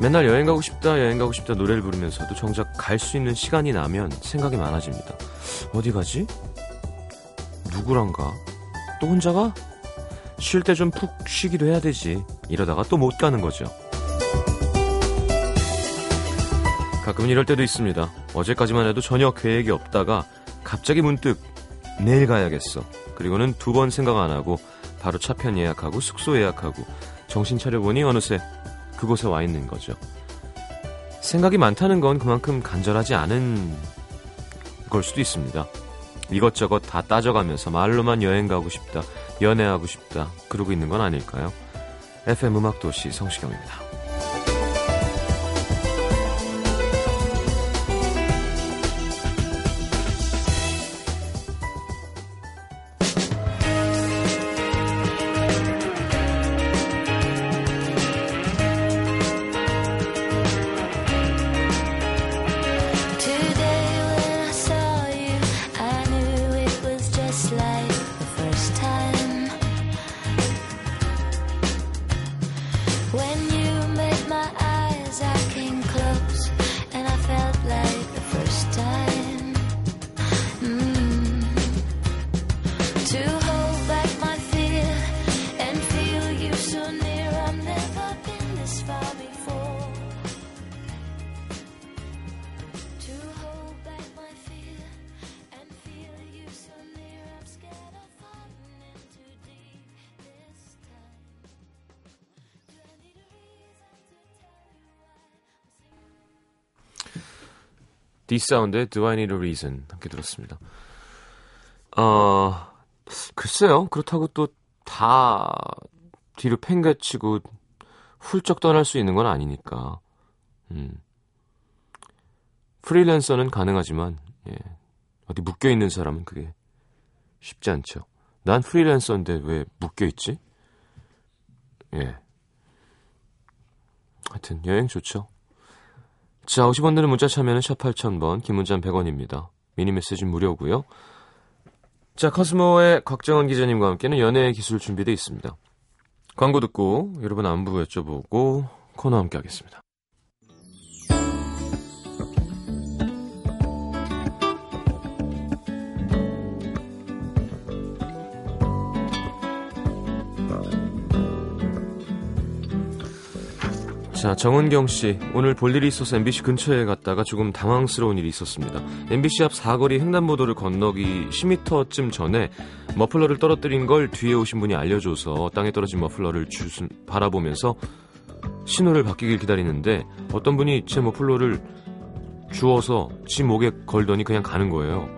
맨날 여행 가고 싶다, 여행 가고 싶다 노래를 부르면서도 정작 갈 수 있는 시간이 나면 생각이 많아집니다. 어디 가지? 누구랑 가? 또 혼자 가? 쉴 때 좀 푹 쉬기도 해야 되지. 이러다가 또 못 가는 거죠. 가끔은 이럴 때도 있습니다. 어제까지만 해도 전혀 계획이 없다가 갑자기 문득 내일 가야겠어. 그리고는 두 번 생각 안 하고 바로 차편 예약하고 숙소 예약하고 정신 차려보니 어느새 그곳에 와 있는 거죠. 생각이 많다는 건 그만큼 간절하지 않은 걸 수도 있습니다. 이것저것 다 따져가면서 말로만 여행 가고 싶다, 연애하고 싶다, 그러고 있는 건 아닐까요? FM 음악도시 성시경입니다. D'Sound의 Do I Need a Reason 함께 들었습니다. 어, 글쎄요. 그렇다고 또 다 뒤로 팽개치고 훌쩍 떠날 수 있는 건 아니니까. 음. 프리랜서는 가능하지만, 예. 어디 묶여 있는 사람은 그게 쉽지 않죠. 난 프리랜서인데 왜 묶여 있지? 예. 하여튼, 여행 좋죠. 자, 50원 드는 문자 참여는 샵 8000번, 긴 문자는 100원입니다. 미니 메시지 무료고요. 자, 커스모의 곽정원 기자님과 함께는 연애 기술 준비되어 있습니다. 광고 듣고 여러분 안부 여쭤보고 코너 함께 하겠습니다. 자, 정은경 씨. 오늘 볼 일이 있어서 MBC 근처에 갔다가 조금 당황스러운 일이 있었습니다. MBC 앞 사거리 횡단보도를 건너기 10m쯤 전에 머플러를 떨어뜨린 걸 뒤에 오신 분이 알려줘서 땅에 떨어진 머플러를 주, 바라보면서 신호를 바뀌길 기다리는데 어떤 분이 제 머플러를 주워서 지 목에 걸더니 그냥 가는 거예요.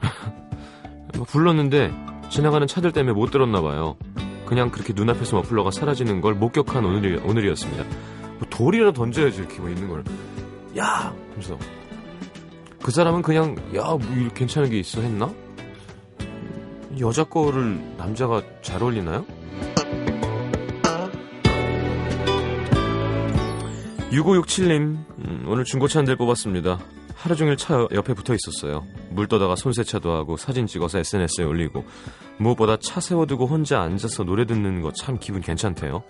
뭐 불렀는데 지나가는 차들 때문에 못 들었나 봐요. 그냥 그렇게 눈앞에서 머플러가 사라지는 걸 목격한 오늘이, 오늘이었습니다. 뭐 돌이라 던져야지 이렇게 뭐 있는 걸. 야! 하면서. 그 사람은 그냥, 야, 뭐 괜찮은 게 있어 했나? 여자 거를 남자가 잘 어울리나요? 6567님, 음, 오늘 중고차 한대 뽑았습니다. 하루 종일 차 옆에 붙어 있었어요. 물 떠다가 손세차도 하고 사진 찍어서 SNS에 올리고 무엇보다 차 세워두고 혼자 앉아서 노래 듣는 거 참 기분 괜찮대요.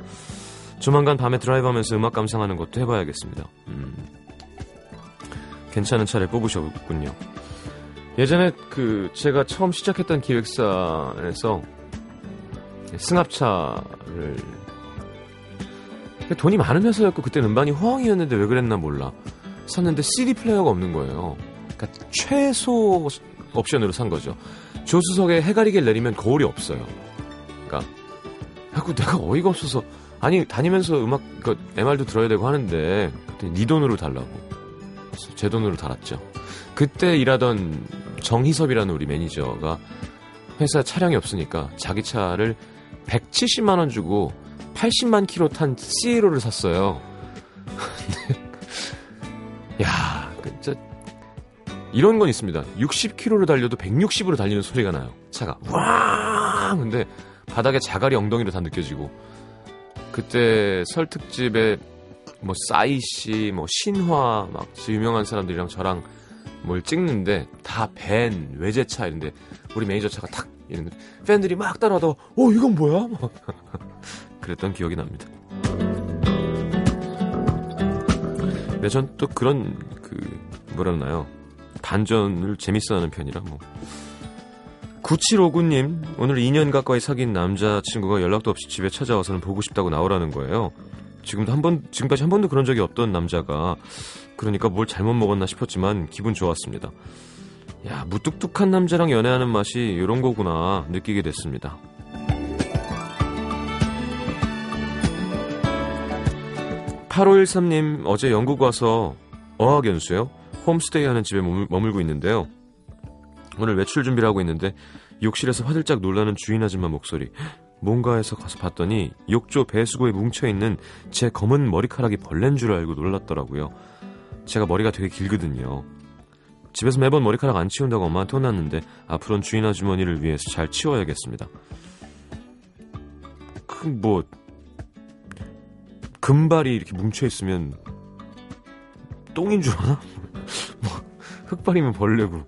조만간 밤에 드라이브하면서 음악 감상하는 것도 해봐야겠습니다. 음, 괜찮은 차를 뽑으셨군요. 예전에 그 제가 처음 시작했던 기획사에서 승합차를 돈이 많은 회사였고 그때 음반이 호황이었는데 왜 그랬나 몰라. 샀는데 CD 플레이어가 없는 거예요. 그러니까 최소 옵션으로 산 거죠. 조수석에 해가리개를 내리면 거울이 없어요. 그러니까 자꾸 내가 어이가 없어서 아니 다니면서 음악 그 MR도 들어야 되고 하는데 그때 네 돈으로 달라고 제 돈으로 달았죠. 그때 일하던 정희섭이라는 우리 매니저가 회사 차량이 없으니까 자기 차를 170만 원 주고 80만 킬로 탄 CLO를 샀어요. 야, 이런 건 있습니다. 60km로 달려도 160으로 달리는 소리가 나요. 차가 와! 근데 바닥에 자갈이 엉덩이로 다 느껴지고 그때 설 특집에 뭐 싸이 씨, 뭐 신화 막 유명한 사람들이랑 저랑 뭘 찍는데 다 밴, 외제차 이런데 우리 매니저 차가 탁 이런데 팬들이 막 따라와도 어 이건 뭐야? 그랬던 기억이 납니다. 근데 전 또 그런 그 뭐라 하나요? 반전을 재밌어하는 편이라 뭐. 9759님, 오늘 2년 가까이 사귄 남자친구가 연락도 없이 집에 찾아와서는 보고 싶다고 나오라는 거예요. 지금도 한 번, 지금까지 한 번도 그런 적이 없던 남자가, 그러니까 뭘 잘못 먹었나 싶었지만 기분 좋았습니다. 야, 무뚝뚝한 남자랑 연애하는 맛이 이런 거구나 느끼게 됐습니다. 8513님, 어제 영국 와서 어학연수요? 홈스테이 하는 집에 머물, 고 있는데요. 오늘 외출 준비를 하고 있는데 욕실에서 화들짝 놀라는 주인 아줌마 목소리. 뭔가 해서 가서 봤더니 욕조 배수구에 뭉쳐있는 제 검은 머리카락이 벌레인 줄 알고 놀랐더라고요. 제가 머리가 되게 길거든요. 집에서 매번 머리카락 안 치운다고 엄마한테 혼났는데 앞으로는 주인 아주머니를 위해서 잘 치워야겠습니다. 그 뭐 금발이 이렇게 뭉쳐 있으면 똥인 줄 아나? 뭐 흑발이면 벌레고.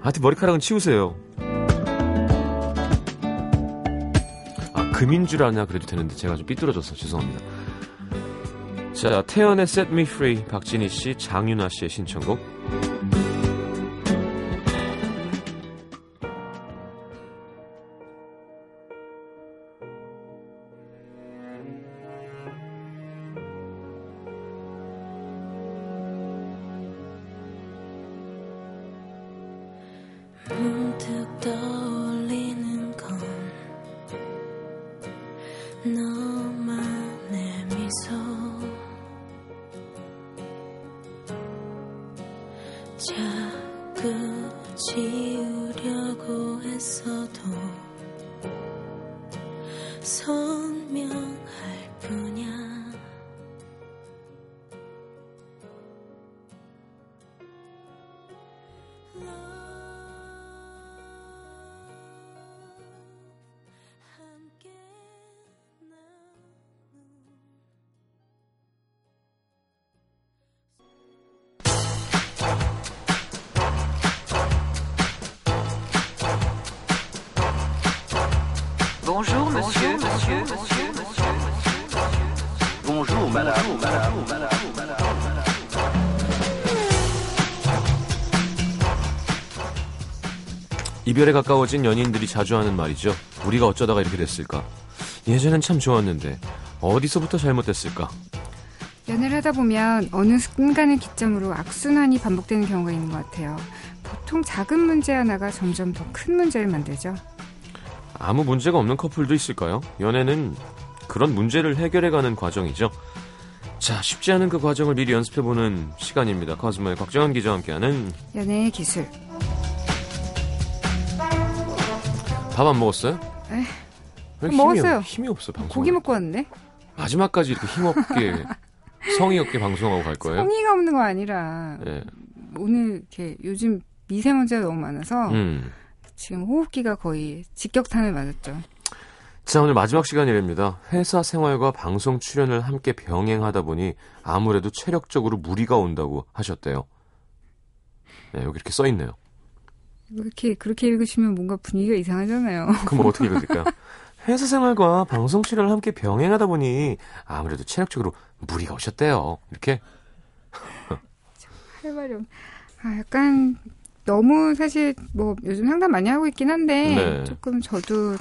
하여튼 머리카락은 치우세요. 아 금인 줄 아냐 그래도 되는데 제가 좀 삐뚤어졌어 죄송합니다. 자 태연의 Set Me Free 박진희 씨, 장윤아 씨의 신청곡. Bonjour, monsieur, monsieur, monsieur, monsieur. Bonjour, madame, madame, madame, madame. 이별에 가까워진 연인들이 자주 하는 말이죠. 우리가 어쩌다가 이렇게 됐을까? 예전엔 참 좋았는데 어디서부터 잘못됐을까? 연애를 하다 보면 어느 순간을 기점으로 악순환이 반복되는 경우가 있는 것 같아요. 보통 작은 문제 하나가 점점 더 큰 문제를 만들죠. 아무 문제가 없는 커플도 있을까요? 연애는 그런 문제를 해결해가는 과정이죠. 자, 쉽지 않은 그 과정을 미리 연습해보는 시간입니다. 카즈마의 곽정환 기자와 함께하는 연애의 기술. 밥 안 먹었어요? 에? 힘이, 먹었어요. 힘이 없어 방송. 고기 먹고 왔는데. 마지막까지 이렇게 힘없게 성의 없게 방송하고 갈 거예요? 성의가 없는 거 아니라 네. 오늘 이렇게 요즘 미세먼지가 너무 많아서 음. 지금 호흡기가 거의 직격탄을 맞았죠. 자, 오늘 마지막 시간이랍니다. 회사 생활과 방송 출연을 함께 병행하다 보니 아무래도 체력적으로 무리가 온다고 하셨대요. 네, 여기 이렇게 써 있네요. 이렇게 그렇게 읽으시면 뭔가 분위기가 이상하잖아요. 그럼 어떻게 읽을까요? 회사 생활과 방송 출연을 함께 병행하다 보니 아무래도 체력적으로 무리가 오셨대요. 이렇게 할 말이 없. 아, 약간 너무 사실 뭐 요즘 상담 많이 하고 있긴 한데 네. 조금 저도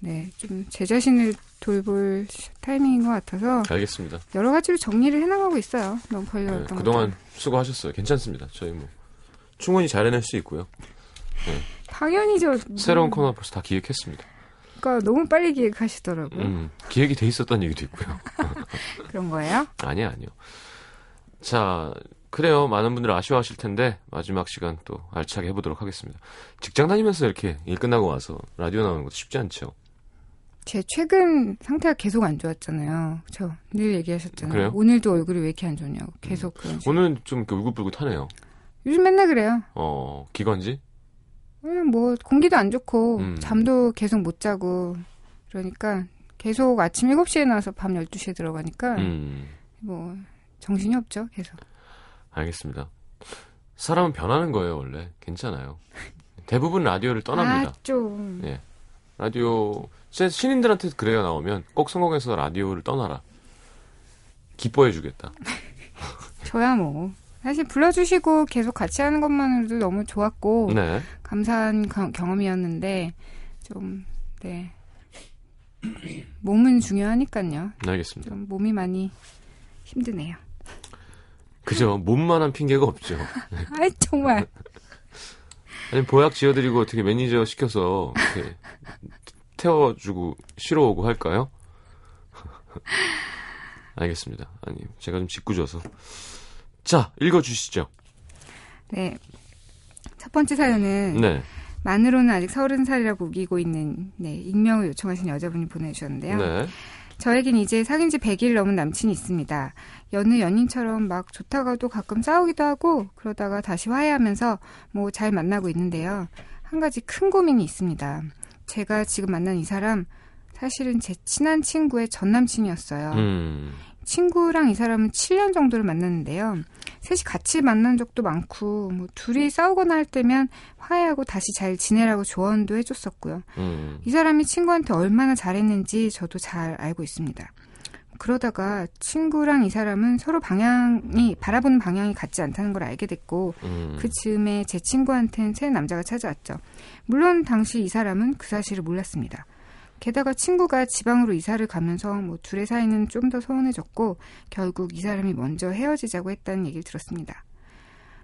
네, 좀 제 자신을 돌볼 타이밍인 것 같아서 알겠습니다. 여러 가지로 정리를 해나가고 있어요. 너무 걸려왔던 네, 그동안 것들. 수고하셨어요. 괜찮습니다. 저희 뭐 충분히 잘 해낼 수 있고요. 네. 당연히죠. 새로운 코너 벌써 다 기획했습니다. 그러니까 너무 빨리 기획하시더라고요. 음, 기획이 돼 있었던 얘기도 있고요. 그런 거예요? 아니요, 아니요. 자, 그래요. 많은 분들 아쉬워하실 텐데 마지막 시간 또 알차게 해보도록 하겠습니다. 직장 다니면서 이렇게 일 끝나고 와서 라디오 나오는 것도 쉽지 않죠. 제 최근 상태가 계속 안 좋았잖아요. 그렇죠? 늘 얘기하셨잖아요. 그래요? 오늘도 얼굴이 왜 이렇게 안 좋냐고 계속 그런. 오늘은 좀 울긋불긋하네요. 요즘 맨날 그래요. 어 기관지? 음, 뭐 공기도 안 좋고 음. 잠도 계속 못 자고 그러니까 계속 아침 7시에 나와서 밤 12시에 들어가니까 음. 뭐 정신이 없죠 계속. 알겠습니다. 사람은 변하는 거예요, 원래. 괜찮아요. 대부분 라디오를 떠납니다. 아, 좀. 예. 라디오, 제 신인들한테 그래요, 나오면. 꼭 성공해서 라디오를 떠나라. 기뻐해 주겠다. 저야 뭐 사실 불러주시고 계속 같이 하는 것만으로도 너무 좋았고 네. 감사한 경험이었는데 좀 네. 몸은 중요하니까요. 알겠습니다. 좀 몸이 많이 힘드네요. 그죠. 몸만한 핑계가 없죠. 아이 정말. 아니 보약 지어드리고 어떻게 매니저 시켜서 이렇게 태워주고 쉬러 오고 할까요? 알겠습니다. 아니 제가 좀 짓궂어서. 자 읽어주시죠. 네. 첫 번째 사연은 네. 만으로는 아직 서른 살이라고 우기고 있는 네, 익명을 요청하신 여자분이 보내주셨는데요. 네. 저에겐 이제 사귄 지 100일 넘은 남친이 있습니다. 여느 연인처럼 막 좋다가도 가끔 싸우기도 하고 그러다가 다시 화해하면서 뭐 잘 만나고 있는데요. 한 가지 큰 고민이 있습니다. 제가 지금 만난 이 사람 사실은 제 친한 친구의 전 남친이었어요. 음. 친구랑 이 사람은 7년 정도를 만났는데요. 셋이 같이 만난 적도 많고, 뭐, 둘이 싸우거나 할 때면 화해하고 다시 잘 지내라고 조언도 해줬었고요. 음. 이 사람이 친구한테 얼마나 잘했는지 저도 잘 알고 있습니다. 그러다가 친구랑 이 사람은 서로 방향이, 바라보는 방향이 같지 않다는 걸 알게 됐고, 음. 그 즈음에 제 친구한테는 새 남자가 찾아왔죠. 물론 당시 이 사람은 그 사실을 몰랐습니다. 게다가 친구가 지방으로 이사를 가면서 뭐 둘의 사이는 좀더 소원해졌고 결국 이 사람이 먼저 헤어지자고 했다는 얘기를 들었습니다.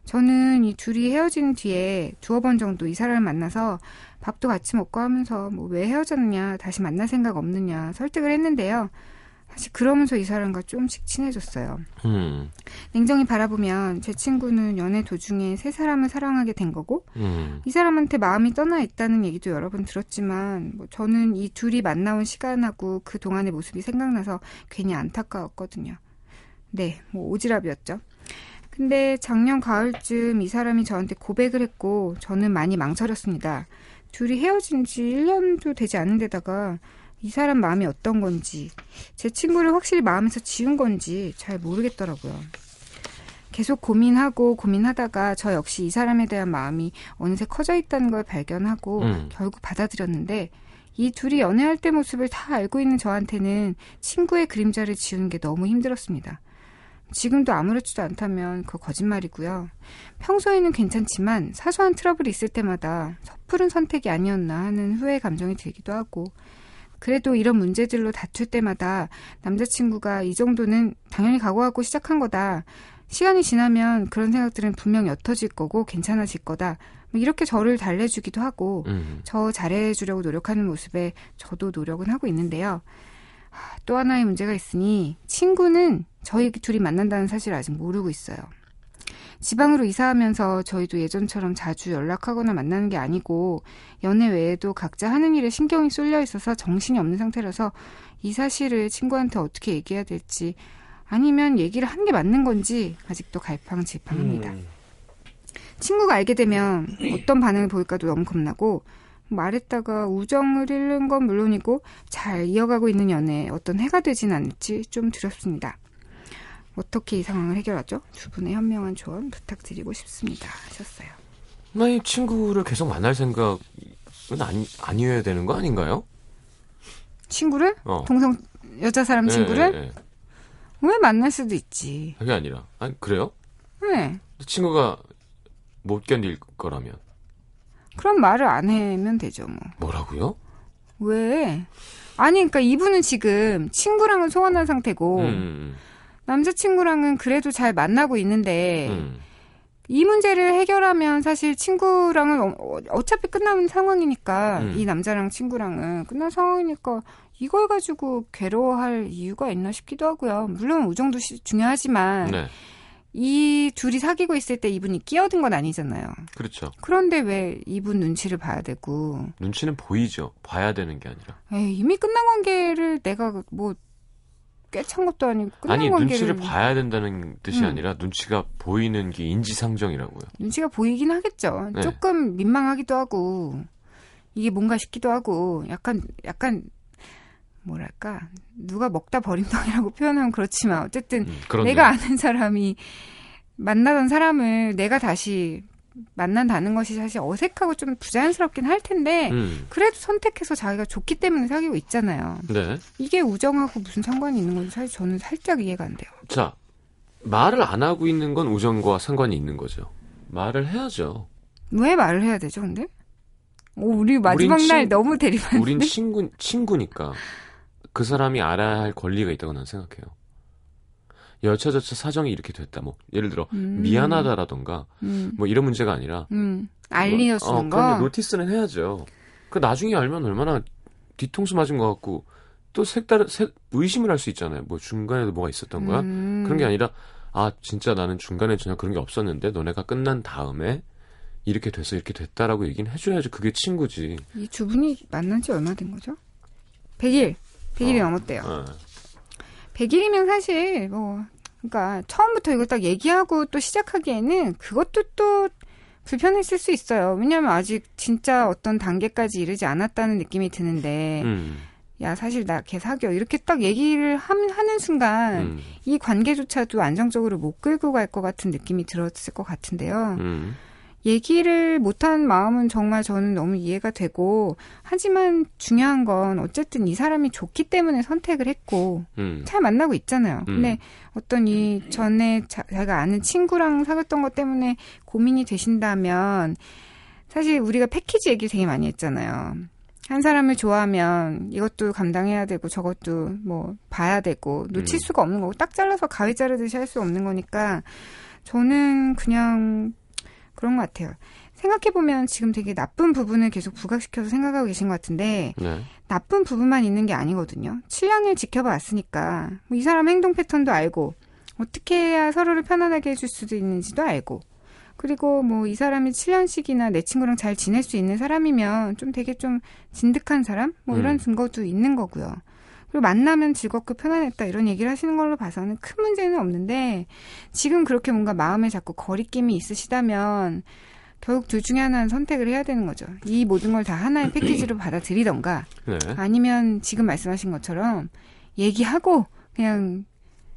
저는 이 둘이 헤어진 뒤에 두어 번 정도 이 사람을 만나서 밥도 같이 먹고 하면서 뭐 왜 헤어졌느냐, 다시 만날 생각 없느냐 설득을 했는데요. 사실 그러면서 이 사람과 조금씩 친해졌어요. 음. 냉정히 바라보면 제 친구는 연애 도중에 세 사람을 사랑하게 된 거고 음. 이 사람한테 마음이 떠나 있다는 얘기도 여러 번 들었지만 뭐 저는 이 둘이 만나온 시간하고 그 동안의 모습이 생각나서 괜히 안타까웠거든요. 네, 뭐 오지랖이었죠. 근데 작년 가을쯤 이 사람이 저한테 고백을 했고 저는 많이 망설였습니다. 둘이 헤어진 지 1년도 되지 않은 데다가 이 사람 마음이 어떤 건지, 제 친구를 확실히 마음에서 지운 건지 잘 모르겠더라고요. 계속 고민하고 고민하다가 저 역시 이 사람에 대한 마음이 어느새 커져 있다는 걸 발견하고 음. 결국 받아들였는데 이 둘이 연애할 때 모습을 다 알고 있는 저한테는 친구의 그림자를 지우는 게 너무 힘들었습니다. 지금도 아무렇지도 않다면 그 거짓말이고요. 평소에는 괜찮지만 사소한 트러블이 있을 때마다 섣부른 선택이 아니었나 하는 후회 감정이 들기도 하고 그래도 이런 문제들로 다툴 때마다 남자친구가 이 정도는 당연히 각오하고 시작한 거다. 시간이 지나면 그런 생각들은 분명 옅어질 거고 괜찮아질 거다. 뭐 이렇게 저를 달래주기도 하고 음. 저 잘해주려고 노력하는 모습에 저도 노력은 하고 있는데요. 또 하나의 문제가 있으니 친구는 저희 둘이 만난다는 사실을 아직 모르고 있어요. 지방으로 이사하면서 저희도 예전처럼 자주 연락하거나 만나는 게 아니고 연애 외에도 각자 하는 일에 신경이 쏠려 있어서 정신이 없는 상태라서 이 사실을 친구한테 어떻게 얘기해야 될지 아니면 얘기를 한게 맞는 건지 아직도 갈팡질팡합니다. 음. 친구가 알게 되면 어떤 반응을 보일까도 너무 겁나고 말했다가 우정을 잃는 건 물론이고 잘 이어가고 있는 연애에 어떤 해가 되진 않을지 좀 두렵습니다. 어떻게 이 상황을 해결하죠? 두 분의 현명한 조언 부탁드리고 싶습니다. 하셨어요. 나이 친구를 계속 만날 생각은 아니, 아니어야 되는 거 아닌가요? 친구를? 어. 동성 여자 사람 네, 친구를? 네, 네. 왜 만날 수도 있지. 그게 아니라. 아니, 그래요? 네. 친구가 못 견딜 거라면. 그럼 말을 안 하면 되죠, 뭐. 뭐라고요? 왜? 아니, 그러니까 이분은 지금 친구랑은 소원한 상태고, 음. 남자친구랑은 그래도 잘 만나고 있는데 음. 이 문제를 해결하면 사실 친구랑은 어, 어차피 끝나는 상황이니까 음. 이 남자랑 친구랑은 끝난 상황이니까 이걸 가지고 괴로워할 이유가 있나 싶기도 하고요. 물론 우정도 중요하지만 네. 이 둘이 사귀고 있을 때 이분이 끼어든 건 아니잖아요. 그렇죠. 그런데 왜 이분 눈치를 봐야 되고? 눈치는 보이죠. 봐야 되는 게 아니라. 에이, 이미 끝난 관계를 내가 뭐 꽤찬 것도 아니고 끝난 아니 관계를... 눈치를 봐야 된다는 뜻이 음. 아니라 눈치가 보이는 게 인지상정이라고요. 눈치가 보이긴 하겠죠. 네. 조금 민망하기도 하고 이게 뭔가 싶기도 하고 약간 약간 뭐랄까 누가 먹다 버린 덩이라고 표현하면 그렇지만 어쨌든 음, 내가 아는 사람이 만나던 사람을 내가 다시 만난다는 것이 사실 어색하고 좀 부자연스럽긴 할 텐데 음. 그래도 선택해서 자기가 좋기 때문에 사귀고 있잖아요. 네. 이게 우정하고 무슨 상관이 있는 건지 사실 저는 살짝 이해가 안 돼요. 자, 말을 안 하고 있는 건 우정과 상관이 있는 거죠. 말을 해야죠. 왜 말을 해야 되죠, 근데? 오, 우리 마지막 날 친, 너무 대립하는데. 우린 친구 친구니까 그 사람이 알아야 할 권리가 있다고 난 생각해요. 여차저차 사정이 이렇게 됐다. 뭐 예를 들어 음. 미안하다라던가 음. 뭐 이런 문제가 아니라 음. 알리어주는 뭐, 어, 거. 노티스는 해야죠. 그 나중에 알면 얼마나 뒤통수 맞은 것 같고 또 색다른 색, 의심을 할 수 있잖아요. 뭐 중간에도 뭐가 있었던 거야? 음. 그런 게 아니라 아 진짜 나는 중간에 전혀 그런 게 없었는데 너네가 끝난 다음에 이렇게 돼서 이렇게 됐다라고 얘기는 해줘야지 그게 친구지. 이 두 분이 만난 지 얼마 된 거죠? 100일. 100일이 어, 넘었대요. 어. 100일이면 사실 뭐 그러니까 처음부터 이걸 딱 얘기하고 또 시작하기에는 그것도 또 불편했을 수 있어요. 왜냐하면 아직 진짜 어떤 단계까지 이르지 않았다는 느낌이 드는데 음. 야 사실 나 걔 사겨 이렇게 딱 얘기를 하는 순간 음. 이 관계조차도 안정적으로 못 끌고 갈 것 같은 느낌이 들었을 것 같은데요. 음. 얘기를 못한 마음은 정말 저는 너무 이해가 되고 하지만 중요한 건 어쨌든 이 사람이 좋기 때문에 선택을 했고 음. 잘 만나고 있잖아요. 음. 근데 어떤 이 전에 자, 자가 아는 친구랑 사귀었던 것 때문에 고민이 되신다면 사실 우리가 패키지 얘기를 되게 많이 했잖아요. 한 사람을 좋아하면 이것도 감당해야 되고 저것도 뭐 봐야 되고 놓칠 음. 수가 없는 거고 딱 잘라서 가위 자르듯이 할 수 없는 거니까 저는 그냥 그런 것 같아요. 생각해보면 지금 되게 나쁜 부분을 계속 부각시켜서 생각하고 계신 것 같은데, 네. 나쁜 부분만 있는 게 아니거든요. 7년을 지켜봐 왔으니까, 뭐 이 사람 행동 패턴도 알고, 어떻게 해야 서로를 편안하게 해줄 수도 있는지도 알고, 그리고 뭐 이 사람이 7년씩이나 내 친구랑 잘 지낼 수 있는 사람이면 좀 되게 좀 진득한 사람? 뭐 이런 음. 증거도 있는 거고요. 그리고 만나면 즐겁고 편안했다 이런 얘기를 하시는 걸로 봐서는 큰 문제는 없는데 지금 그렇게 뭔가 마음에 자꾸 거리낌이 있으시다면 결국 둘 중에 하나는 선택을 해야 되는 거죠. 이 모든 걸 다 하나의 패키지로 받아들이던가 네. 아니면 지금 말씀하신 것처럼 얘기하고 그냥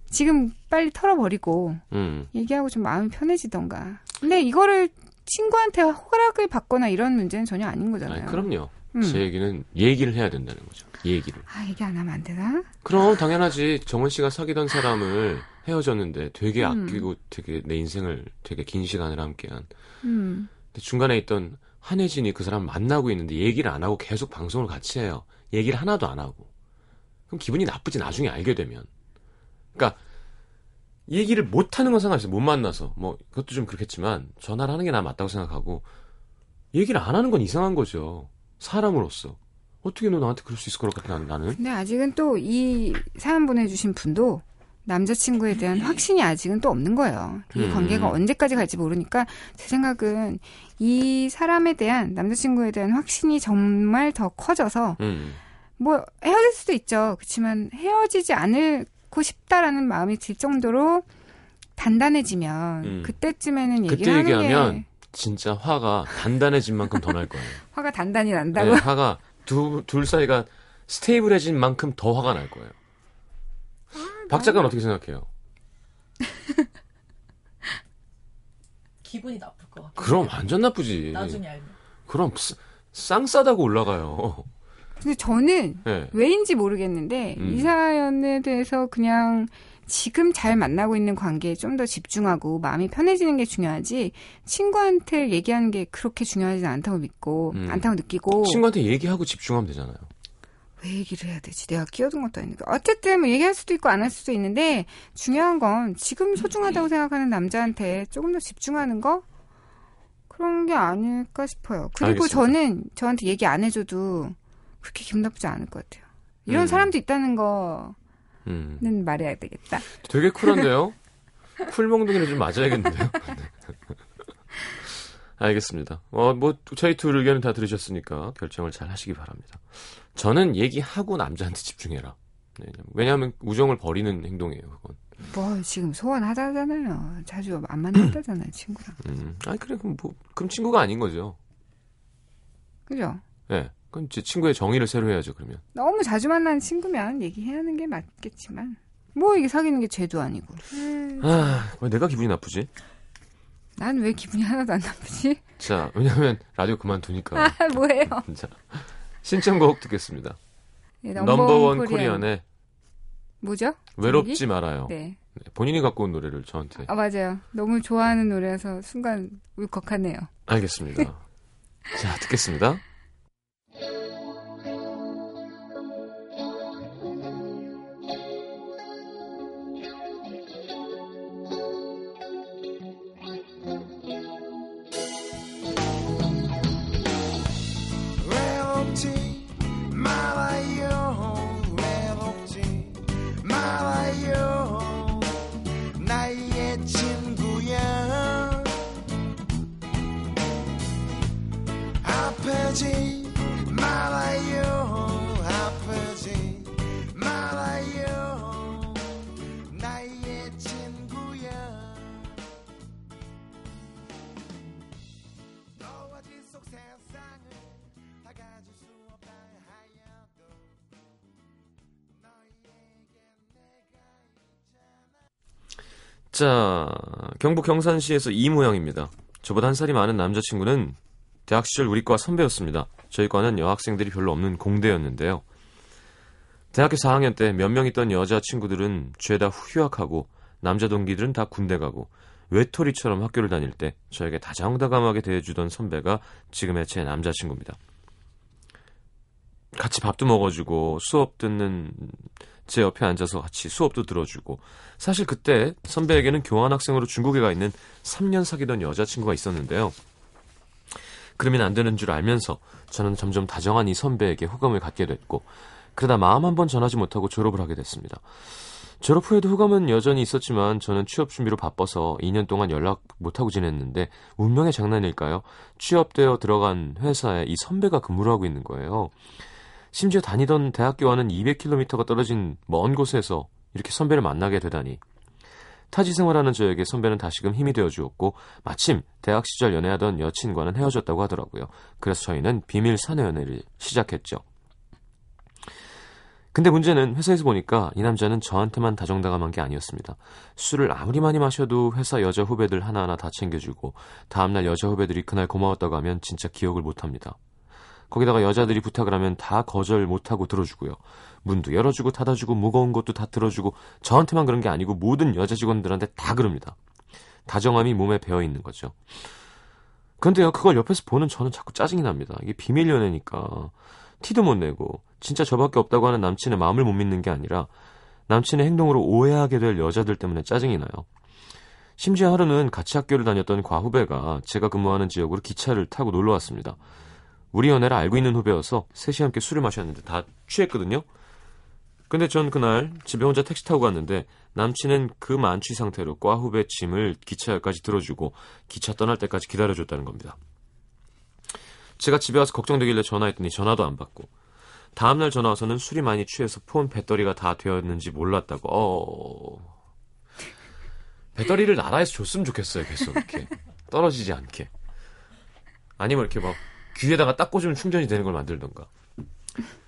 지금 빨리 털어버리고 음. 얘기하고 좀 마음이 편해지던가. 근데 이거를 친구한테 허락을 받거나 이런 문제는 전혀 아닌 거잖아요. 아니, 그럼요. 음. 제 얘기는 얘기를 해야 된다는 거죠. 얘기를. 아, 얘기 안 하면 안 되나? 그럼 당연하지. 정원 씨가 사귀던 사람을 헤어졌는데 되게 음. 아끼고 되게 내 인생을 되게 긴 시간을 함께한. 음. 근데 중간에 있던 한혜진이 그 사람 만나고 있는데 얘기를 안 하고 계속 방송을 같이 해요. 얘기를 하나도 안 하고. 그럼 기분이 나쁘지 나중에 알게 되면. 그러니까 얘기를 못 하는 건 상관없어요. 못 만나서. 뭐 그것도 좀 그렇겠지만 전화를 하는 게 나 맞다고 생각하고 얘기를 안 하는 건 이상한 거죠. 사람으로서. 어떻게 너 나한테 그럴 수 있을 것 같아 나는. 근데 아직은 또 이 사연 보내주신 분도 남자친구에 대한 확신이 아직은 또 없는 거예요. 이 음. 관계가 언제까지 갈지 모르니까 제 생각은 이 사람에 대한 남자친구에 대한 확신이 정말 더 커져서 음. 뭐 헤어질 수도 있죠. 그렇지만 헤어지지 않고 싶다라는 마음이 들 정도로 단단해지면 음. 그때쯤에는 얘기를 그때 얘기하면 게... 진짜 화가 단단해진 만큼 더 날 거예요. 화가 단단히 난다고? 네, 화가 두, 둘 사이가 stable해진 만큼 더 화가 날 거예요. 아, 박 작가는 어떻게 생각해요? 기분이 나쁠 것 같아요. 그럼 완전 나쁘지. 나중에 알면. 그럼 쌍싸다구 올라가요. 근데 저는 네. 왜인지 모르겠는데 음. 이 사연에 대해서 그냥 지금 잘 만나고 있는 관계에 좀 더 집중하고 마음이 편해지는 게 중요하지 친구한테 얘기하는 게 그렇게 중요하지 않다고 믿고 음. 않다고 느끼고 친구한테 얘기하고 집중하면 되잖아요. 왜 얘기를 해야 되지? 내가 끼어든 것도 아니고 어쨌든 뭐 얘기할 수도 있고 안 할 수도 있는데 중요한 건 지금 소중하다고 생각하는 남자한테 조금 더 집중하는 거 그런 게 아닐까 싶어요. 그리고 알겠습니다. 저는 저한테 얘기 안 해줘도 그렇게 기분 나쁘지 않을 것 같아요. 이런 음. 사람도 있다는 거 음. 는 말해야 되겠다. 되게 쿨한데요? 쿨몽둥이를 좀 맞아야겠는데요? 알겠습니다. 어, 뭐, 저희 둘 의견은 다 들으셨으니까 결정을 잘 하시기 바랍니다. 저는 얘기하고 남자한테 집중해라. 네, 왜냐하면 우정을 버리는 행동이에요, 그건. 뭐, 지금 소원하다잖아요. 자주 안 만났다잖아요, 친구랑. 음, 아니, 그래, 그럼 뭐, 그럼 친구가 아닌 거죠. 그죠? 네. 그럼 제 친구의 정의를 새로 해야죠, 그러면. 너무 자주 만나는 친구면 얘기해야 하는 게 맞겠지만. 뭐 이게 사귀는 게 죄도 아니고. 아, 왜 내가 기분이 나쁘지? 난 왜 기분이 하나도 안 나쁘지? 자, 왜냐면 라디오 그만두니까. 아, 뭐예요? 자, 신청곡 듣겠습니다. 네, 넘버원 코리안의 뭐죠? 외롭지 제목이? 말아요. 네. 네. 본인이 갖고 온 노래를 저한테. 아 맞아요. 너무 좋아하는 노래라서 순간 울컥하네요. 알겠습니다. 자 듣겠습니다. 자, 경북 경산시에서 이 모양입니다. 저보다 한 살이 많은 남자친구는 대학 시절 우리 과 선배였습니다. 저희 과는 여학생들이 별로 없는 공대였는데요. 대학교 4학년 때 몇 명 있던 여자친구들은 죄다 휴학하고 남자 동기들은 다 군대 가고 외톨이처럼 학교를 다닐 때 저에게 다정다감하게 대해주던 선배가 지금의 제 남자친구입니다. 같이 밥도 먹어주고 수업 듣는 제 옆에 앉아서 같이 수업도 들어주고 사실 그때 선배에게는 교환학생으로 중국에 가 있는 3년 사귀던 여자친구가 있었는데요. 그러면 안 되는 줄 알면서 저는 점점 다정한 이 선배에게 호감을 갖게 됐고 그러다 마음 한 번 전하지 못하고 졸업을 하게 됐습니다. 졸업 후에도 호감은 여전히 있었지만 저는 취업 준비로 바빠서 2년 동안 연락 못하고 지냈는데 운명의 장난일까요? 취업되어 들어간 회사에 이 선배가 근무를 하고 있는 거예요. 심지어 다니던 대학교와는 200km가 떨어진 먼 곳에서 이렇게 선배를 만나게 되다니. 타지 생활하는 저에게 선배는 다시금 힘이 되어 주었고 마침 대학 시절 연애하던 여친과는 헤어졌다고 하더라고요. 그래서 저희는 비밀 사내 연애를 시작했죠. 근데 문제는 회사에서 보니까 이 남자는 저한테만 다정다감한 게 아니었습니다. 술을 아무리 많이 마셔도 회사 여자 후배들 하나하나 다 챙겨주고 다음날 여자 후배들이 그날 고마웠다고 하면 진짜 기억을 못합니다. 거기다가 여자들이 부탁을 하면 다 거절 못하고 들어주고요. 문도 열어주고 닫아주고 무거운 것도 다 들어주고 저한테만 그런 게 아니고 모든 여자 직원들한테 다 그럽니다. 다정함이 몸에 배어 있는 거죠. 근데요, 그걸 옆에서 보는 저는 자꾸 짜증이 납니다. 이게 비밀 연애니까 티도 못 내고 진짜 저밖에 없다고 하는 남친의 마음을 못 믿는 게 아니라 남친의 행동으로 오해하게 될 여자들 때문에 짜증이 나요. 심지어 하루는 같이 학교를 다녔던 과후배가 제가 근무하는 지역으로 기차를 타고 놀러 왔습니다. 우리 연애를 알고 있는 후배여서 셋이 함께 술을 마셨는데 다 취했거든요. 근데 전 그날 집에 혼자 택시 타고 갔는데 남친은 그 만취 상태로 과 후배 짐을 기차역까지 들어주고 기차 떠날 때까지 기다려줬다는 겁니다. 제가 집에 와서 걱정되길래 전화했더니 전화도 안 받고 다음날 전화 와서는 술이 많이 취해서 폰 배터리가 다 되었는지 몰랐다고. 어... 배터리를 나라에서 줬으면 좋겠어요. 계속 이렇게 떨어지지 않게. 아니면 이렇게 막 귀에다가 딱 꽂으면 충전이 되는 걸 만들던가.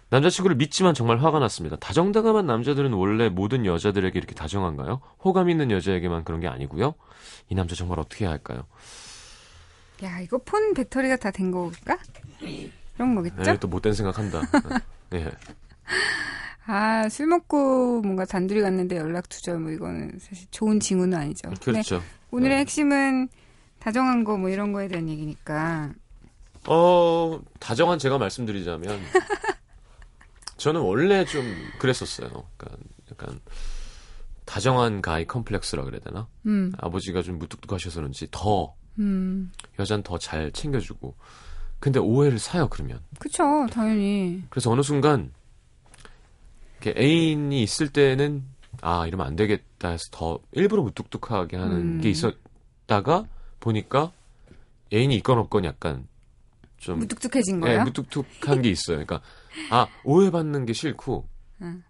남자친구를 믿지만 정말 화가 났습니다. 다정다감한 남자들은 원래 모든 여자들에게 이렇게 다정한가요? 호감 있는 여자에게만 그런 게 아니고요. 이 남자 정말 어떻게 해야 할까요? 야, 이거 폰 배터리가 다 된 거일까? 그런 거겠죠? 네, 또 못된 생각한다. 네. 아, 술 먹고 뭔가 단둘이 갔는데 연락 두절 뭐 이거는 사실 좋은 징후는 아니죠. 그렇죠. 오늘의 네. 핵심은 다정한 거 뭐 이런 거에 대한 얘기니까. 어, 다정한 제가 말씀드리자면 저는 원래 좀 그랬었어요. 그러니까 약간 다정한 가이 컴플렉스라 그래야 되나? 음. 아버지가 좀 무뚝뚝하셔서 그런지 더 음. 여자는 더잘 챙겨주고. 근데 오해를 사요 그러면. 그쵸, 당연히. 그래서 어느 순간 이렇게 애인이 있을 때는 아 이러면 안 되겠다 해서 더 일부러 무뚝뚝하게 하는 음. 게 있었다가 보니까 애인이 있건 없건 약간 좀 무뚝뚝해진 거예요? 네, 무뚝뚝한 게 있어요. 그러니까 아 오해받는 게 싫고 응.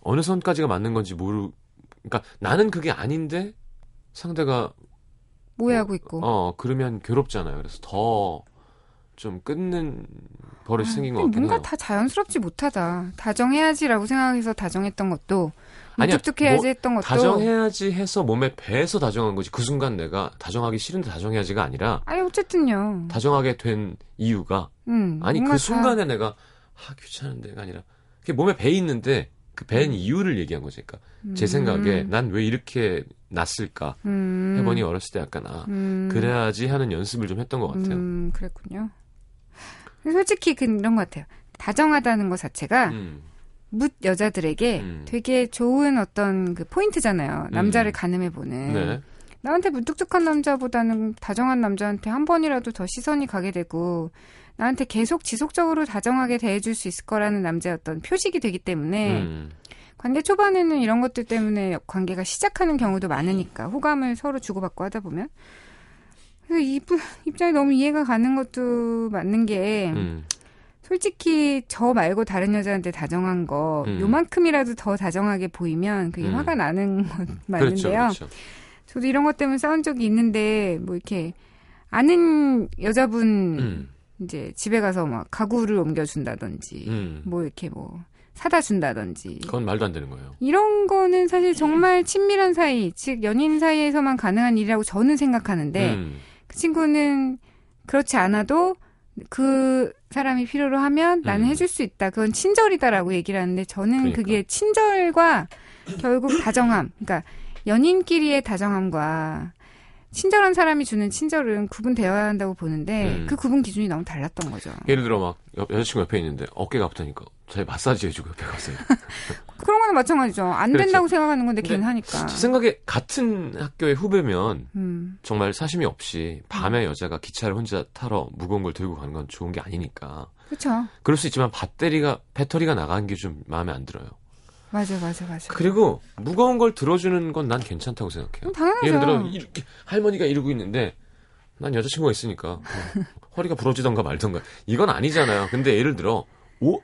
어느 선까지가 맞는 건지 모르. 그러니까 나는 그게 아닌데 상대가 오해하고 뭐, 있고. 어 그러면 괴롭잖아요. 그래서 더 좀 끊는 버릇이 아, 생긴 것 같긴 뭔가 해요. 다 자연스럽지 못하다. 다정해야지라고 생각해서 다정했던 것도 무뚝뚝해야지 뭐, 했던 것도 다정해야지 해서 몸에 배서 다정한 거지. 그 순간 내가 다정하기 싫은데 다정해야지가 아니라 아니 어쨌든요. 다정하게 된 이유가 음, 아니 그 순간에 다... 내가 아 귀찮은데가 아니라 그게 몸에 배 있는데 그벤 음. 이유를 얘기한 거죠. 그러니까 음. 제 생각에 난 왜 이렇게 났을까 음. 해보니 어렸을 때 약간 아 음. 그래야지 하는 연습을 좀 했던 것 같아요. 음, 그랬군요. 솔직히 그런 것 같아요. 다정하다는 것 자체가 음. 묻 여자들에게 되게 좋은 어떤 그 포인트잖아요. 남자를 가늠해 보는. 네. 나한테 무뚝뚝한 남자보다는 다정한 남자한테 한 번이라도 더 시선이 가게 되고 나한테 계속 지속적으로 다정하게 대해줄 수 있을 거라는 남자의 어떤 표식이 되기 때문에 음. 관계 초반에는 이런 것들 때문에 관계가 시작하는 경우도 많으니까 호감을 서로 주고받고 하다 보면 그래서 이 입장이 너무 이해가 가는 것도 맞는 게 음. 솔직히 저 말고 다른 여자한테 다정한 거 음. 요만큼이라도 더 다정하게 보이면 그게 음. 화가 나는 것 맞는데요. 그렇죠, 그렇죠. 저도 이런 것 때문에 싸운 적이 있는데 뭐 이렇게 아는 여자분 음. 이제 집에 가서 막 가구를 옮겨준다든지 음. 뭐 이렇게 뭐 사다 준다든지 그건 말도 안 되는 거예요. 이런 거는 사실 정말 친밀한 사이, 즉 연인 사이에서만 가능한 일이라고 저는 생각하는데 음. 그 친구는 그렇지 않아도 그 사람이 필요로 하면 나는 음. 해줄 수 있다. 그건 친절이다라고 얘기를 하는데 저는 그러니까. 그게 친절과 결국 다정함, 그러니까 연인끼리의 다정함과 친절한 사람이 주는 친절은 구분되어야 한다고 보는데 음. 그 구분 기준이 너무 달랐던 거죠. 예를 들어 막 여 자친구 옆에 있는데 어깨가 아프다니까 잘 마사지 해주고 옆에 가세요. 그런 거는 마찬가지죠. 안 그렇죠. 된다고 생각하는 건데 걔는 하니까. 제 생각에 같은 학교의 후배면 음. 정말 사심이 없이 밤에 음. 여자가 기차를 혼자 타러 무거운 걸 들고 가는 건 좋은 게 아니니까. 그렇죠. 그럴 수 있지만 배터리가 배터리가 나간 게좀 마음에 안 들어요. 맞아, 맞아, 맞아. 그리고 무거운 걸 들어주는 건 난 괜찮다고 생각해요. 음, 당연하죠. 예를 들어 이렇게 할머니가 이러고 있는데 난 여자친구가 있으니까 뭐 허리가 부러지던가 말던가 이건 아니잖아요. 근데 예를 들어 오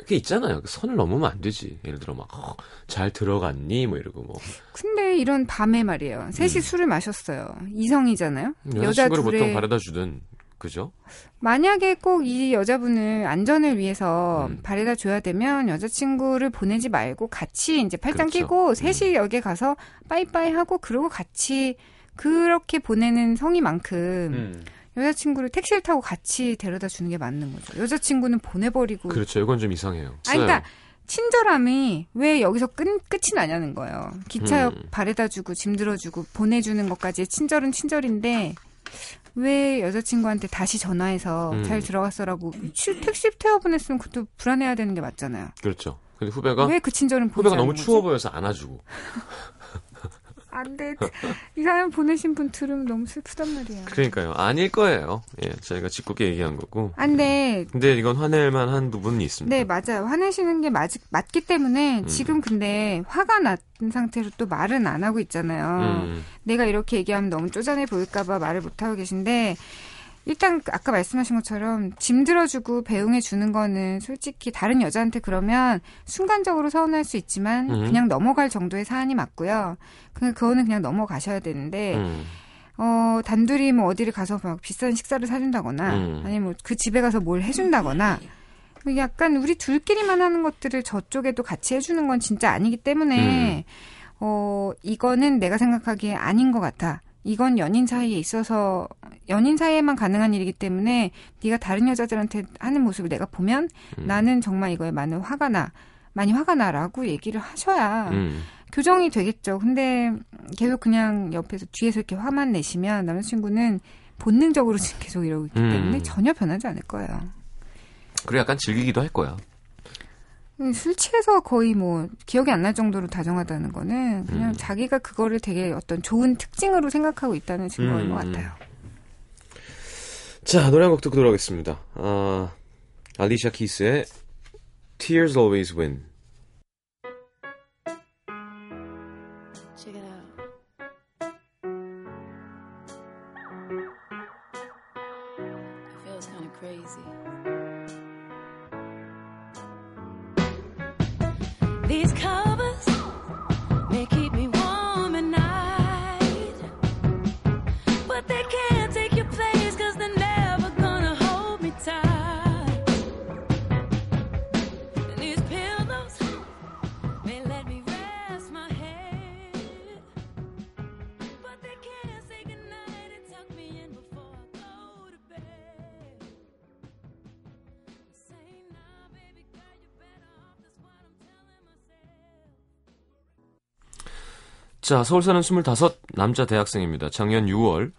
그게 있잖아요. 그 선을 넘으면 안 되지. 예를 들어 막잘 어, 들어갔니 뭐 이러고 뭐. 근데 이런 밤에 말이에요. 셋이 음. 술을 마셨어요. 이성이잖아요. 여자 친구를 여자 보통 바래다 주든 그죠? 만약에 꼭 이 여자분을 안전을 위해서 음. 바래다 줘야 되면 여자친구를 보내지 말고 같이 이제 팔짱 그렇죠. 끼고 음. 셋이 여기 가서 빠이빠이 하고 그러고 같이 그렇게 보내는 성의만큼 음. 여자친구를 택시를 타고 같이 데려다 주는 게 맞는 거죠. 여자친구는 보내버리고. 그렇죠. 이건 좀 이상해요. 아니, 그러니까 친절함이 왜 여기서 끝, 끝이 나냐는 거예요. 기차역 음. 바래다 주고 짐 들어주고 보내주는 것까지 친절은 친절인데 왜 여자친구한테 다시 전화해서 음. 잘 들어갔어라고 택시 태워보냈으면 그것도 불안해야 되는 게 맞잖아요. 그렇죠. 근데 후배가 왜 그 친절은 후배가 너무 거지? 추워 보여서 안아주고 안 돼. 이 사연 보내신 분 들으면 너무 슬프단 말이야. 그러니까요. 아닐 거예요. 예, 저희가 짓궂게 얘기한 거고. 안 돼. 근데 이건 화낼만 한 부분이 있습니다. 네, 맞아요. 화내시는 게 맞, 맞기 때문에 음. 지금 근데 화가 난 상태로 또 말은 안 하고 있잖아요. 음. 내가 이렇게 얘기하면 너무 쪼잔해 보일까봐 말을 못 하고 계신데 일단 아까 말씀하신 것처럼 짐 들어주고 배웅해 주는 거는 솔직히 다른 여자한테 그러면 순간적으로 서운할 수 있지만 음. 그냥 넘어갈 정도의 사안이 맞고요. 그 그거는 그냥 넘어가셔야 되는데 음. 어 단둘이 뭐 어디를 가서 막 비싼 식사를 사준다거나 음. 아니면 뭐 그 집에 가서 뭘 해준다거나 약간 우리 둘끼리만 하는 것들을 저쪽에도 같이 해주는 건 진짜 아니기 때문에 음. 어 이거는 내가 생각하기에 아닌 것 같아. 이건 연인 사이에 있어서 연인 사이에만 가능한 일이기 때문에 네가 다른 여자들한테 하는 모습을 내가 보면 음. 나는 정말 이거에 많은 화가 나 많이 화가 나라고 얘기를 하셔야 음. 교정이 되겠죠. 근데 계속 그냥 옆에서 뒤에서 이렇게 화만 내시면 남자친구는 본능적으로 지금 계속 이러고 있기 음. 때문에 전혀 변하지 않을 거예요. 그리고 약간 즐기기도 할 거야. 음, 술 취해서 거의 뭐 기억이 안 날 정도로 다정하다는 거는 그냥 음. 자기가 그거를 되게 어떤 좋은 특징으로 생각하고 있다는 증거인 음. 것 같아요. 자 노래 한 곡 듣고 돌아오겠습니다. 아, 알리샤 키스의 Tears Always Win. these colors. 자, 서울 사는 25 남자 대학생입니다. 작년 6월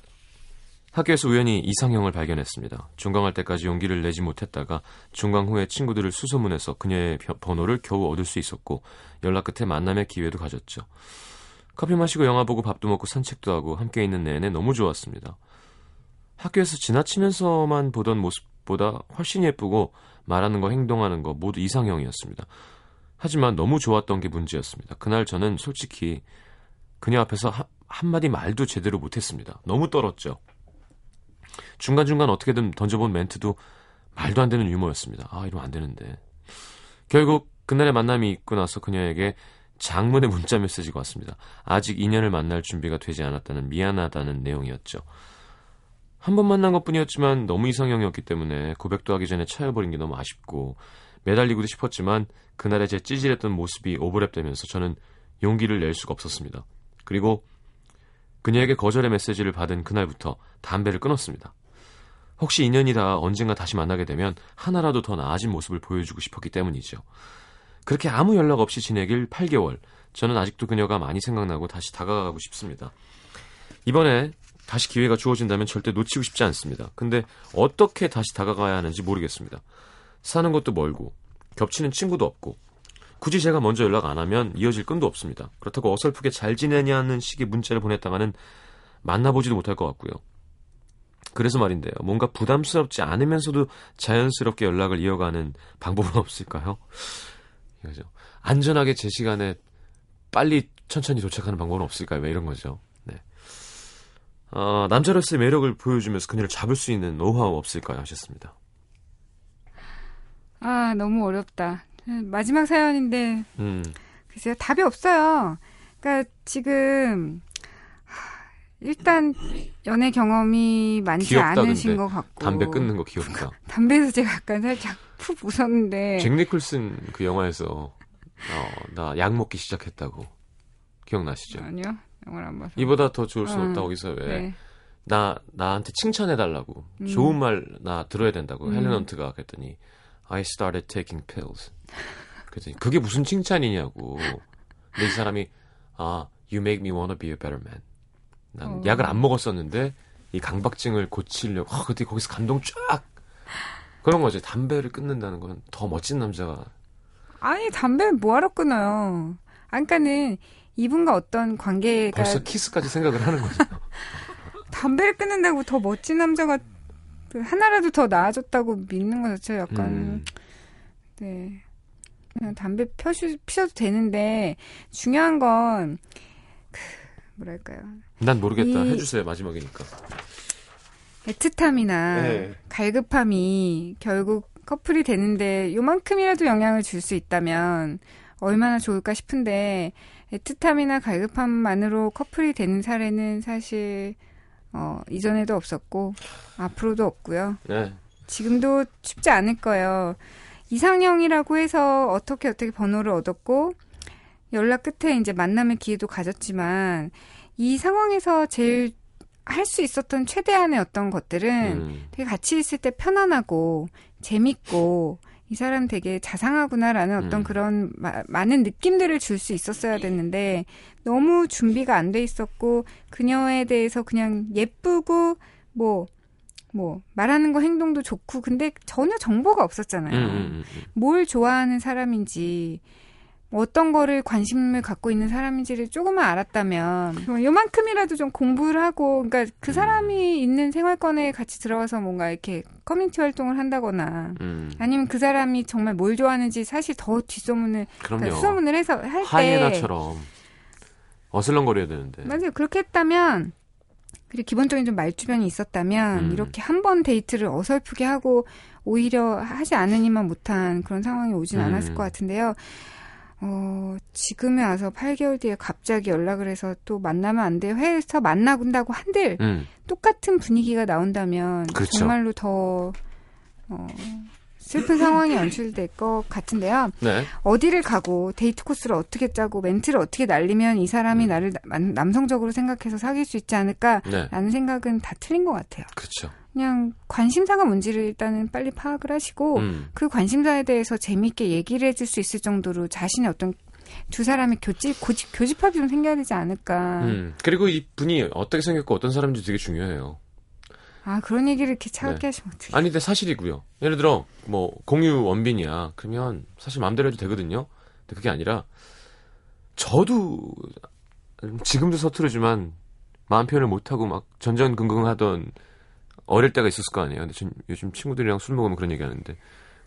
학교에서 우연히 이상형을 발견했습니다. 중강할 때까지 용기를 내지 못했다가 중강 후에 친구들을 수소문해서 그녀의 번호를 겨우 얻을 수 있었고 연락 끝에 만남의 기회도 가졌죠. 커피 마시고 영화 보고 밥도 먹고 산책도 하고 함께 있는 내내 너무 좋았습니다. 학교에서 지나치면서만 보던 모습보다 훨씬 예쁘고 말하는 거 행동하는 거 모두 이상형이었습니다. 하지만 너무 좋았던 게 문제였습니다. 그날 저는 솔직히 그녀 앞에서 하, 한마디 말도 제대로 못했습니다. 너무 떨었죠. 중간중간 어떻게든 던져본 멘트도 말도 안 되는 유머였습니다. 아, 이러면 안 되는데. 결국 그날의 만남이 있고 나서 그녀에게 장문의 문자 메시지가 왔습니다. 아직 인연을 만날 준비가 되지 않았다는 미안하다는 내용이었죠. 한 번 만난 것 뿐이었지만 너무 이상형이었기 때문에 고백도 하기 전에 차여버린 게 너무 아쉽고 매달리고도 싶었지만 그날의 제 찌질했던 모습이 오버랩되면서 저는 용기를 낼 수가 없었습니다. 그리고 그녀에게 거절의 메시지를 받은 그날부터 담배를 끊었습니다. 혹시 인연이 다 언젠가 다시 만나게 되면 하나라도 더 나아진 모습을 보여주고 싶었기 때문이죠. 그렇게 아무 연락 없이 지내길 8개월. 저는 아직도 그녀가 많이 생각나고 다시 다가가고 싶습니다. 이번에 다시 기회가 주어진다면 절대 놓치고 싶지 않습니다. 근데 어떻게 다시 다가가야 하는지 모르겠습니다. 사는 것도 멀고 겹치는 친구도 없고 굳이 제가 먼저 연락 안 하면 이어질 끈도 없습니다. 그렇다고 어설프게 잘 지내냐는 식의 문자를 보냈다가는 만나보지도 못할 것 같고요. 그래서 말인데요. 뭔가 부담스럽지 않으면서도 자연스럽게 연락을 이어가는 방법은 없을까요? 이거죠. 안전하게 제 시간에 빨리 천천히 도착하는 방법은 없을까요? 왜 이런 거죠. 네. 어, 남자로서의 매력을 보여주면서 그녀를 잡을 수 있는 노하우 없을까요? 하셨습니다. 아, 너무 어렵다. 마지막 사연인데, 음. 글쎄요, 답이 없어요. 그러니까 지금, 일단 연애 경험이 많지 귀엽다, 않으신 것 같고 담배 끊는 거 귀엽다. 담배에서 제가 약간 살짝 푹 웃었는데 잭 니클슨 그 영화에서 어, 나 약 먹기 시작했다고 기억나시죠? 아니요. 영화를 안 봐서. 이보다 더 좋을 수 어, 없다 거기서 왜 네. 나 나한테 칭찬해 달라고 음. 좋은 말 나 들어야 된다고 음. 헬렌 헌트가 그랬더니 I started taking pills. 그랬더니 그게 무슨 칭찬이냐고. 근데 이 사람이 아 you make me wanna be a better man. 난 어. 약을 안 먹었었는데 이 강박증을 고치려고 어, 그때 거기서 감동 쫙 그런 거죠. 담배를 끊는다는 건 더 멋진 남자가 아니 담배를 뭐하러 끊어요. 아까는 이분과 어떤 관계가 벌써 키스까지 생각을 하는 거죠. 담배를 끊는다고 더 멋진 남자가 하나라도 더 나아졌다고 믿는 거 자체가 약간 음. 네 그냥 담배 펴시, 피셔도 되는데 중요한 건 그, 뭐랄까요 난 모르겠다. 해주세요. 마지막이니까. 애틋함이나 네. 갈급함이 결국 커플이 되는데 요만큼이라도 영향을 줄 수 있다면 얼마나 좋을까 싶은데 애틋함이나 갈급함만으로 커플이 되는 사례는 사실 어, 이전에도 없었고 앞으로도 없고요. 네. 지금도 쉽지 않을 거예요. 이상형이라고 해서 어떻게 어떻게 번호를 얻었고 연락 끝에 이제 만남의 기회도 가졌지만 이 상황에서 제일 할 수 있었던 최대한의 어떤 것들은 음. 되게 같이 있을 때 편안하고 재밌고 이 사람 되게 자상하구나라는 어떤 음. 그런 마, 많은 느낌들을 줄 수 있었어야 됐는데 너무 준비가 안 돼 있었고 그녀에 대해서 그냥 예쁘고 뭐뭐 뭐 말하는 거 행동도 좋고 근데 전혀 정보가 없었잖아요. 음, 음, 음, 음. 뭘 좋아하는 사람인지 어떤 거를 관심을 갖고 있는 사람인지를 조금만 알았다면 뭐 요만큼이라도 좀 공부를 하고 그러니까 그 음. 사람이 있는 생활권에 같이 들어가서 뭔가 이렇게 커뮤니티 활동을 한다거나 음. 아니면 그 사람이 정말 뭘 좋아하는지 사실 더 뒷소문을 그러니까 수소문을 해서 할 때 하이에나처럼 어슬렁거려야 되는데 맞아요 그렇게 했다면 그리고 기본적인 좀 말주변이 있었다면 음. 이렇게 한 번 데이트를 어설프게 하고 오히려 하지 않으니만 못한 그런 상황이 오진 음. 않았을 것 같은데요. 어, 지금에 와서 8개월 뒤에 갑자기 연락을 해서 또 만나면 안 돼요. 해서 만나본다고 한들 음. 똑같은 분위기가 나온다면 그렇죠. 정말로 더 어, 슬픈 상황이 연출될 것 같은데요. 네. 어디를 가고 데이트 코스를 어떻게 짜고 멘트를 어떻게 날리면 이 사람이 음. 나를 남성적으로 생각해서 사귈 수 있지 않을까라는 네. 생각은 다 틀린 것 같아요. 그렇죠. 그냥 관심사가 뭔지를 일단은 빨리 파악을 하시고 음. 그 관심사에 대해서 재미있게 얘기를 해줄 수 있을 정도로 자신의 어떤 두 사람의 교집 고집, 교집합이 좀 생겨야 되지 않을까. 음, 그리고 이 분이 어떻게 생겼고 어떤 사람인지 되게 중요해요. 아 그런 얘기를 이렇게 차갑게 네. 하시면 어떡해. 아니 근데 사실이고요. 예를 들어 뭐 공유 원빈이야. 그러면 사실 마음대로 해도 되거든요. 근데 그게 아니라 저도 지금도 서투르지만 마음 표현을 못하고 막 전전긍긍하던 어릴 때가 있었을 거 아니에요. 근데 지금 요즘 친구들이랑 술 먹으면 그런 얘기 하는데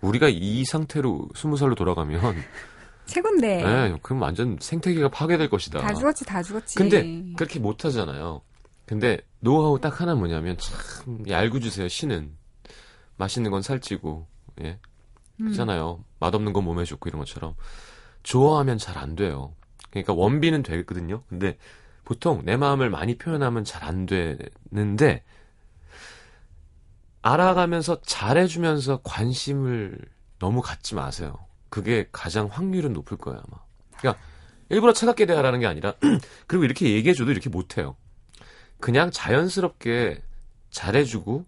우리가 이 상태로 스무 살로 돌아가면 최곤데. 네, 그럼 완전 생태계가 파괴될 것이다. 다 죽었지, 다 죽었지. 근데 그렇게 못 하잖아요. 근데 노하우 딱 하나 뭐냐면 참 얄구 주세요. 신은 맛있는 건 살찌고 예. 음. 그잖아요. 맛없는 건 몸에 좋고 이런 것처럼 좋아하면 잘 안 돼요. 그러니까 원빈은 되거든요. 근데 보통 내 마음을 많이 표현하면 잘 안 되는데 알아가면서 잘해주면서 관심을 너무 갖지 마세요. 그게 가장 확률은 높을 거예요, 아마. 그러니까 일부러 차갑게 대하라는 게 아니라 그리고 이렇게 얘기해줘도 이렇게 못해요. 그냥 자연스럽게 잘해주고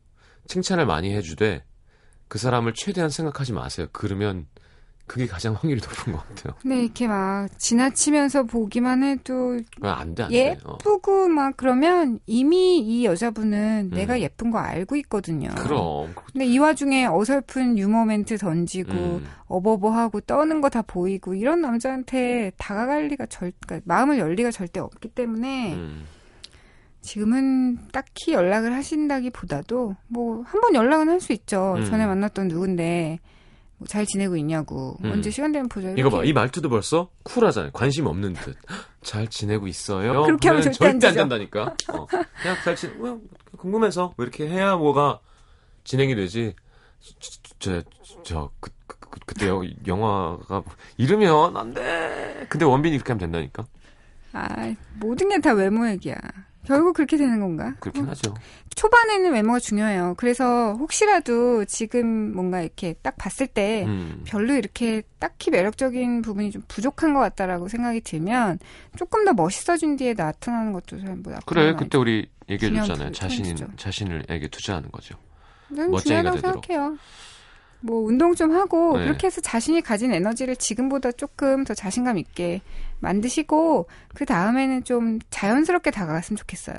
칭찬을 많이 해주되 그 사람을 최대한 생각하지 마세요. 그러면 그게 가장 확률이 높은 것 같아요. 네, 이렇게 막 지나치면서 보기만 해도 안 돼, 안 예쁘고 돼. 어. 막 그러면 이미 이 여자분은 음. 내가 예쁜 거 알고 있거든요. 그럼. 근데 이 와중에 어설픈 유머 멘트 던지고 음. 어버버하고 떠는 거 다 보이고 이런 남자한테 다가갈 리가 절, 그러니까 마음을 열 리가 절대 없기 때문에 음. 지금은 딱히 연락을 하신다기보다도 뭐 한 번 연락은 할 수 있죠. 음. 전에 만났던 누군데 뭐 잘 지내고 있냐고 음. 언제 시간 되면 보자. 이거 봐, 이 말투도 벌써 쿨하잖아요. 관심 없는 듯. 잘 지내고 있어요. 그렇게 하면 절대, 절대 안, 된다니까. 어. 그냥 잘 지, 뭐, 궁금해서 뭐 이렇게 해야 뭐가 진행이 되지. 저, 저, 그, 그, 그, 그때 영화가 이러면 안 돼. 근데 원빈이 그렇게 하면 된다니까. 아, 모든 게 다 외모 얘기야. 결국 그렇게 되는 건가? 그렇긴 어. 하죠. 초반에는 외모가 중요해요. 그래서 혹시라도 지금 뭔가 이렇게 딱 봤을 때 음. 별로 이렇게 딱히 매력적인 부분이 좀 부족한 것 같다라고 생각이 들면 조금 더 멋있어진 뒤에 나타나는 것도 뭐 그래 그때 우리 얘기해줬잖아요. 자신 자신을 에게 투자하는 거죠. 멋쟁이가 되도록. 생각해요. 뭐 운동 좀 하고 네. 그렇게 해서 자신이 가진 에너지를 지금보다 조금 더 자신감 있게 만드시고 그 다음에는 좀 자연스럽게 다가갔으면 좋겠어요.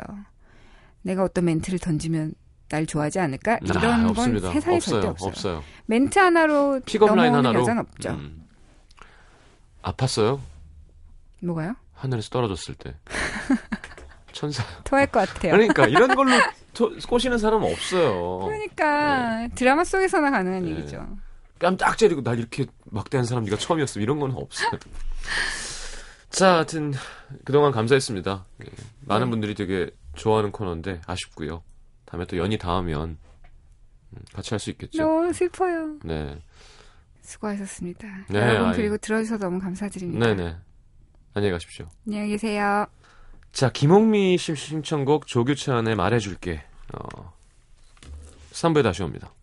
내가 어떤 멘트를 던지면 날 좋아하지 않을까? 아, 이런 아, 건 없습니다. 세상에 없어요. 절대 없어요. 없어요. 멘트 하나로 픽업 라인 하나로 여자는 없죠. 음. 아팠어요? 뭐가요? 하늘에서 떨어졌을 때. 천사. 토할 것 같아요. 그러니까 이런 걸로 토, 꼬시는 사람 은 없어요. 그러니까 네. 드라마 속에서나 가능한 네. 얘기죠. 깜짝 때리고 날 이렇게 막대한 사람 네가 처음이었어. 이런 건 없어요. 자, 하여튼 그동안 감사했습니다. 네. 많은 네. 분들이 되게 좋아하는 코너인데 아쉽고요. 다음에 또 연이 닿으면 음, 같이 할 수 있겠죠. 너무 슬퍼요. 네. 수고하셨습니다. 네, 여러분 그리고 아이. 들어주셔서 너무 감사드립니다. 네네. 안녕히 가십시오. 안녕히 계세요. 자, 김홍미 씨 신청곡 조규찬의 말해줄게. 어, 3부에 다시 옵니다.